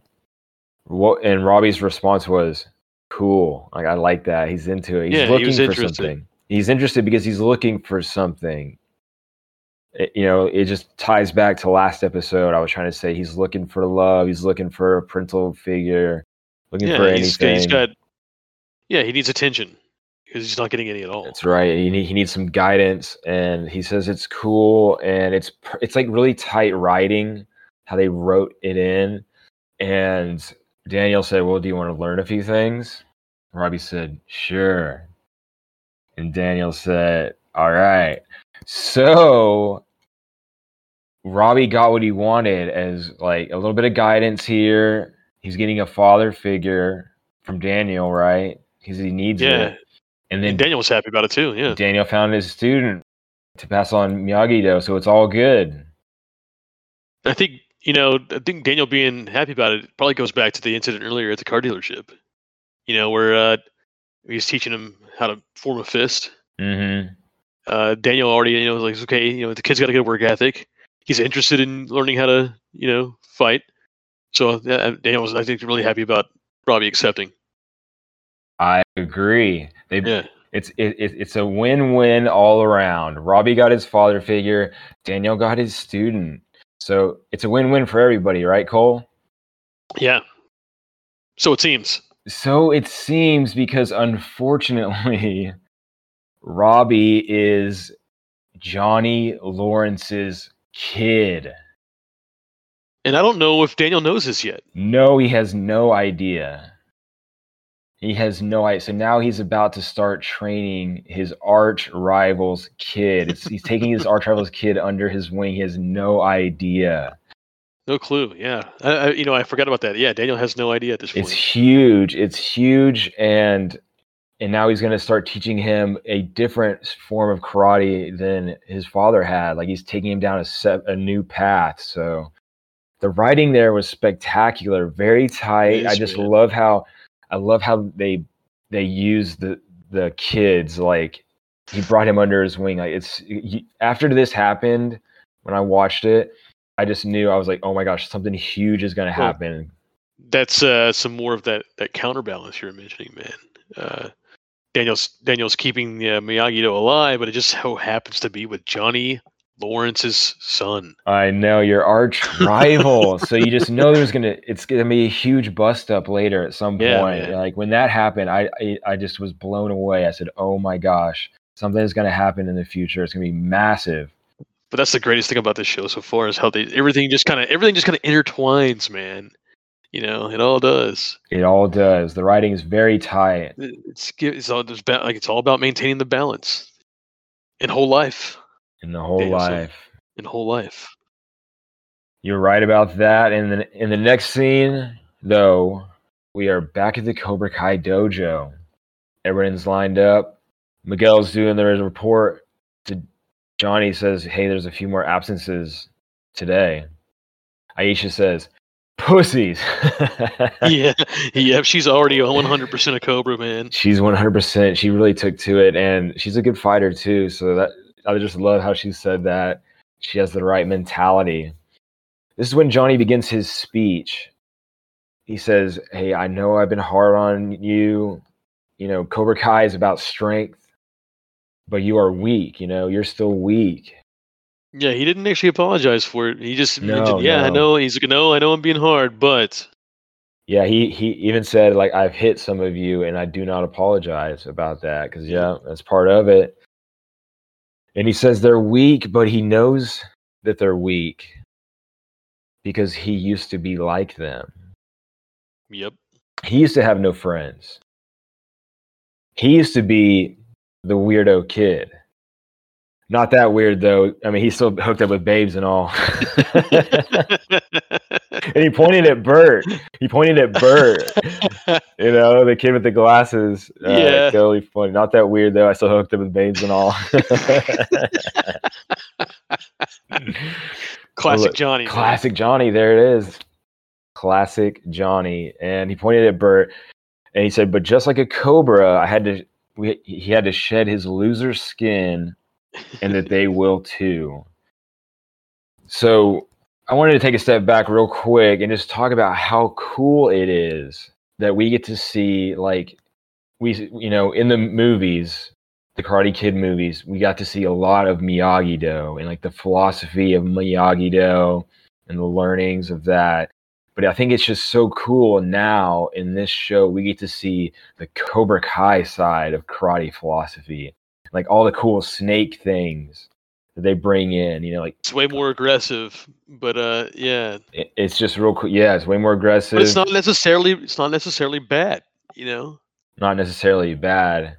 What and Robby's response was, "Cool. Like I like that. He's into it. He's Yeah, he looking was for interested. something. He's interested because he's looking for something." It- you know, it just ties back to last episode. I was trying to say he's looking for love. He's looking for a parental figure. Looking for Yeah. He's, anything. he's got. Yeah, he needs attention because he's not getting any at all. That's right. He, need, he needs some guidance, and he says it's cool, and it's it's like really tight writing how they wrote it in. And Daniel said, "Well, do you want to learn a few things?" Robby said, "Sure." And Daniel said, "All right." So Robby got what he wanted as like a little bit of guidance here. He's getting a father figure from Daniel, right? Because he needs Yeah. it. And then And Daniel was happy about it too. Yeah. Daniel found his student to pass on Miyagi Do, so it's all good. I think you know. I think Daniel being happy about it probably goes back to the incident earlier at the car dealership. You know, where uh, he's teaching him how to form a fist. Mm-hmm. Uh, Daniel already, you know, was like, okay, you know, the kid's got a good work ethic. He's interested in learning how to, you know, fight. So yeah, Daniel was, I think, really happy about Robby accepting. I agree. They, Yeah. It's it, it, it's a win-win all around. Robby got his father figure. Daniel got his student. So it's a win-win for everybody, right, Cole? Yeah. So it seems. So it seems because unfortunately, Robby is Johnny Lawrence's kid. And I don't know if Daniel knows this yet. No, he has no idea. He has no idea. So now he's about to start training his arch rival's kid. It's, he's taking his arch rival's kid under his wing. He has no idea. No clue. Yeah. I, I, you know, I forgot about that. Yeah. Daniel has no idea at this point. It's huge. It's huge, and and now he's going to start teaching him a different form of karate than his father had. Like he's taking him down a set a new path. So the writing there was spectacular, very tight. I just man. love how I love how they they use the the kids like he brought him under his wing. Like it's y- after this happened when I watched it, I just knew I was like, oh my gosh, something huge is going to Well, happen. That's uh, some more of that that counterbalance you're mentioning, man. Uh, Daniel's Daniel's keeping uh, Miyagi Do alive, but it just so happens to be with Johnny Lawrence's son. I know your arch rival, so you just know there's gonna it's gonna be a huge bust up later at some Yeah, point. man. Like when that happened, I, I I just was blown away. I said, "Oh my gosh, something is gonna happen in the future. It's gonna be massive." But that's the greatest thing about this show so far is how they everything just kind of everything just kind of intertwines, man. You know, it all does. It all does. The writing is very tight. It's it's all just like it's all about maintaining the balance in whole life. In the whole life. In whole life. You're right about that. And then in the next scene, though, we are back at the Cobra Kai dojo. Everyone's lined up. Miguel's doing the report. To Johnny says, "Hey, there's a few more absences today." Aisha says, "Pussies." yeah, yep. She's already 100 percent a Cobra man. she's 100%. She really took to it, and she's a good fighter too. So that I just love how she said that. She has the right mentality. This is when Johnny begins his speech. He says, "Hey, I know I've been hard on you. You know, Cobra Kai is about strength, but you are weak. You know, you're still weak." Yeah, he didn't actually apologize for it. He just No, mentioned, "Yeah, I know." He's like, "No, I know I'm being hard, but Yeah, he he even said like I've hit some of you, and I do not apologize about that because yeah, that's part of it. And he says they're weak, but he knows that they're weak because he used to be like them. yep, He used to have no friends. He used to be the weirdo kid. Not that weird though. I mean, he's still hooked up with babes and all. and he pointed at Bert. He pointed at Bert. You know, the kid with the glasses. Uh, Yeah. Totally funny. Not that weird though. I still hooked up with babes and all. classic look, Johnny. man. Classic Johnny. There it is. Classic Johnny. And he pointed at Bert and he said, But just like a cobra, I had to we he had to shed his loser skin and that they will too. So I wanted to take a step back real quick and just talk about how cool it is that we get to see like we you know in the movies the karate kid movies we got to see a lot of miyagi do and like the philosophy of miyagi do and the learnings of that but i think it's just so cool now in this show we get to see the cobra kai side of karate philosophy like all the cool snake things that they bring in you know like It's way more aggressive, but uh, yeah, it- it's just real cool yeah it's way more aggressive but it's not necessarily it's not necessarily bad. You know, not necessarily bad.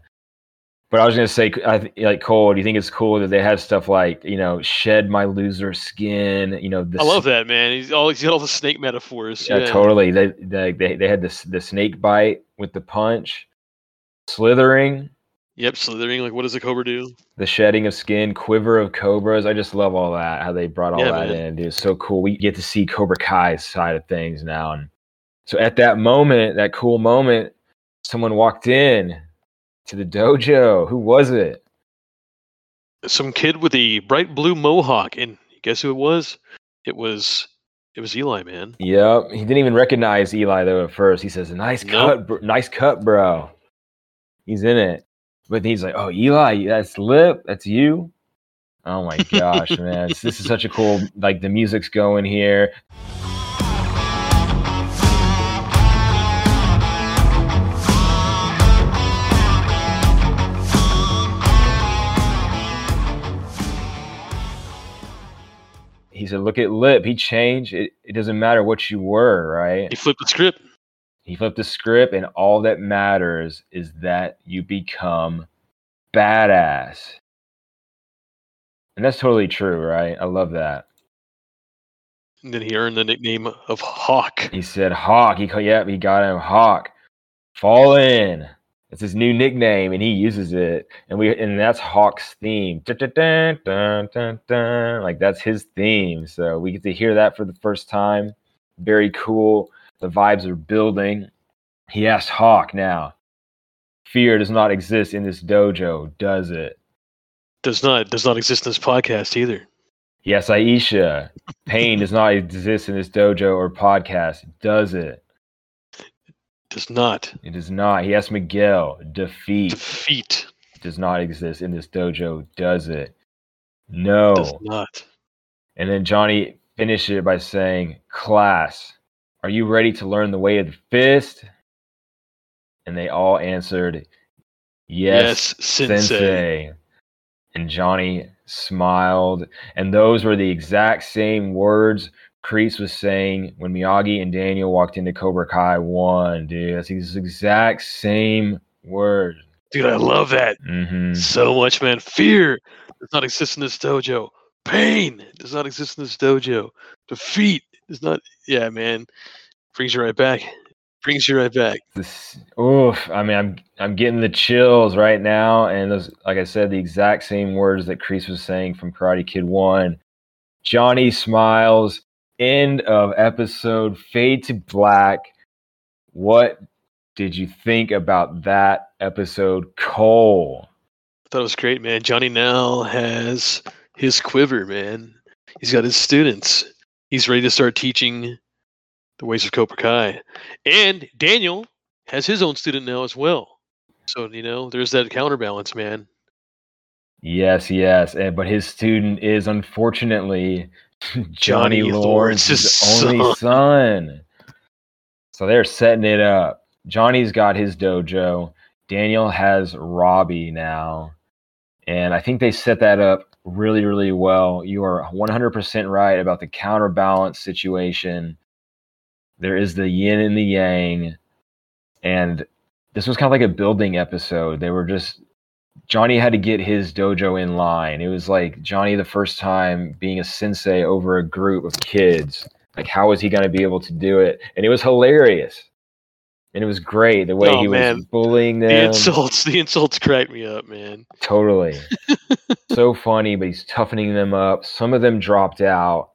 But I was gonna say, I th- like Cole. Do you think it's cool that they have stuff like you know, shed my loser skin? You know, I love that man. He's all he's got all the snake metaphors. Yeah, totally. They, they they they had this the snake bite with the punch, slithering, Yep, slithering. Like, what does a cobra do? the shedding of skin, quiver of cobras. I just love all that. How they brought all Yeah, that man. in. Dude, it's so cool. We get to see Cobra Kai's side of things now, and so at that moment, that cool moment, someone walked in to the dojo. Who was it? Some kid with a bright blue mohawk, and guess who it was? It was it was Eli, man. Yep, he didn't even recognize Eli though at first. He says, "Nice Nope. cut, br- nice cut, bro." He's in it, but he's like, "Oh, Eli, that's Lip, that's you." Oh my gosh, man, this is such a cool. Like the music's going here. He said, "Look at Lip. He changed. It, it doesn't matter what you were, right?" He flipped the script. He flipped the script, and all that matters is that you become badass. And that's totally true, right? I love that. And then he earned the nickname of Hawk. He said Hawk. He called, yep, he got him Hawk. Fall in. It's his new nickname, and he uses it. And we and that's Hawk's theme. Dun, dun, dun. Like that's his theme. So we get to hear that for the first time. Very cool. The vibes are building. He asked Hawk now. Fear does not exist in this dojo, does it? Does not does not exist in this podcast either. Yes, Aisha. Pain does not exist in this dojo or podcast, does it? Does not It does not. He asked Miguel. Defeat defeat. does not exist in this dojo, does it? No. Does not. And then Johnny finishes it by saying, Class, are you ready to learn the way of the fist? And they all answered, Yes, Yes, sensei. sensei. And Johnny smiled. And those were the exact same words Kreese was saying when Miyagi and Daniel walked into Cobra Kai 1, dude. That's the exact same word. Dude, I love that hmm so much, man. Fear does not exist in this dojo. Pain does not exist in this dojo. Defeat does not. Yeah, man. Brings you right back. Brings you right back. This, oof. I mean, I'm I'm getting the chills right now, and those, like I said, the exact same words that Kreese was saying from Karate Kid One. Johnny smiles. End of episode. Fade to black. What did you think about that episode, Cole? I thought it was great, man. Johnny now has his quiver, man. He's got his students. He's ready to start teaching the ways of Cobra Kai. And Daniel has his own student now as well. So, you know, there's that counterbalance, man. Yes, yes. And, but his student is unfortunately Johnny, Johnny Lawrence's Lawrence's only son. So they're setting it up. Johnny's got his dojo. Daniel has Robby now. And I think they set that up really, really well. You are 100% right about the counterbalance situation. There is the yin and the yang. And this was kind of like a building episode. They were just Johnny had to get his dojo in line. It was like Johnny the first time being a sensei over a group of kids. Like, how was he going to be able to do it? And it was hilarious. And it was great the way Oh, he man. was bullying them. The insults, the insults crack me up, man. Totally. so funny, but he's toughening them up. Some of them dropped out.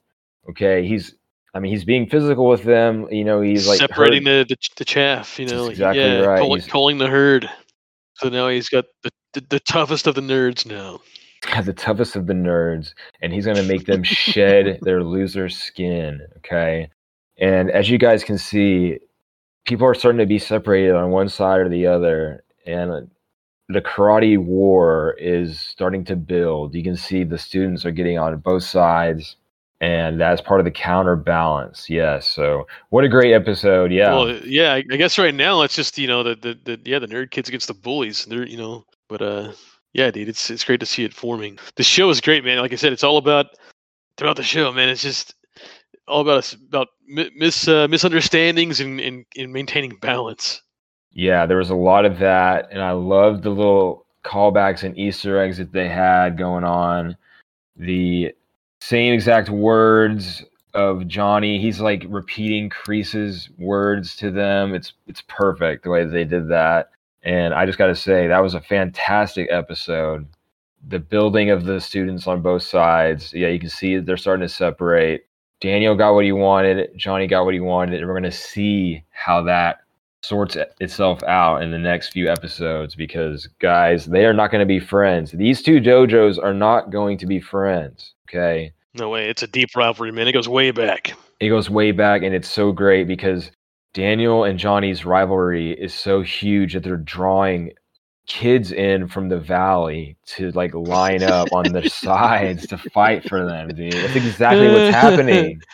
Okay. He's, I mean, he's being physical with them. You know, he's like separating the, the the chaff, you That's know, exactly yeah, right. calling, calling the herd. So now he's got the, the, the toughest of the nerds now. the toughest of the nerds, and he's going to make them shed their loser skin. Okay. And as you guys can see, people are starting to be separated on one side or the other. And the karate war is starting to build. You can see the students are getting on both sides. And that's part of the counterbalance. Yes. So, what a great episode. Yeah. Well, yeah, I, I guess right now it's just you know the, the the yeah the nerd kids against the bullies. They're you know, but uh, yeah, dude, it's it's great to see it forming. The show is great, man. Like I said, it's all about throughout the show, man. It's just all about us about mis uh, misunderstandings and in in maintaining balance. Yeah, there was a lot of that, and I loved the little callbacks and Easter eggs that they had going on. The same exact words of Johnny. He's like repeating Kreese's words to them. It's it's perfect the way that they did that. And I just got to say that was a fantastic episode. The building of the students on both sides. Yeah, you can see they're starting to separate. Daniel got what he wanted. Johnny got what he wanted. And we're going to see how that sorts itself out in the next few episodes because, guys, they are not going to be friends. These two dojos are not going to be friends. Okay. No way, it's a deep rivalry, man. It goes way back. It goes way back, and it's so great because Daniel and Johnny's rivalry is so huge that they're drawing kids in from the valley to like line up on their sides to fight for them, dude. That's exactly what's happening.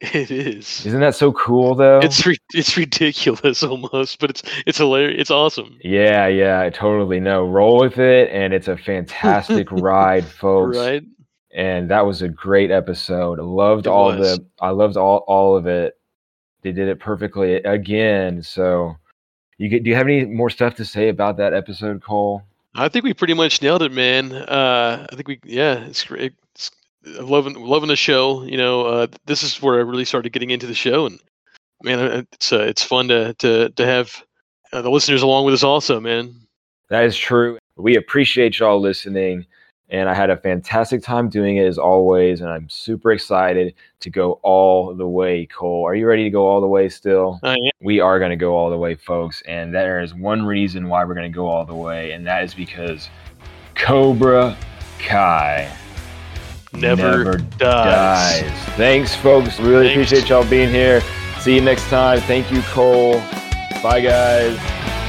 It is. Isn't that so cool, though? It's ri- it's ridiculous almost, but it's it's hilarious. It's awesome. Yeah, yeah, I totally know. Roll with it, and it's a fantastic ride, folks. Right? And that was a great episode. I loved It all was. the, I loved all all of it. They did it perfectly again. So, you get, do you have any more stuff to say about that episode, Cole? I think we pretty much nailed it, man. Uh, I think we, yeah, it's great. It's, loving, loving the show. You know, uh, this is where I really started getting into the show, and man, uh, it's uh, it's fun to to to have uh, the listeners along with us also, man. That is true. We appreciate y'all listening. And I had a fantastic time doing it as always. And I'm super excited to go all the way, Cole. Are you ready to go all the way still? I am. we are going to go all the way, folks. And there is one reason why we're going to go all the way, and that is because Cobra Kai Never, dies. Thanks, folks. Really Thanks. appreciate y'all being here. See you next time. Thank you, Cole. Bye, guys.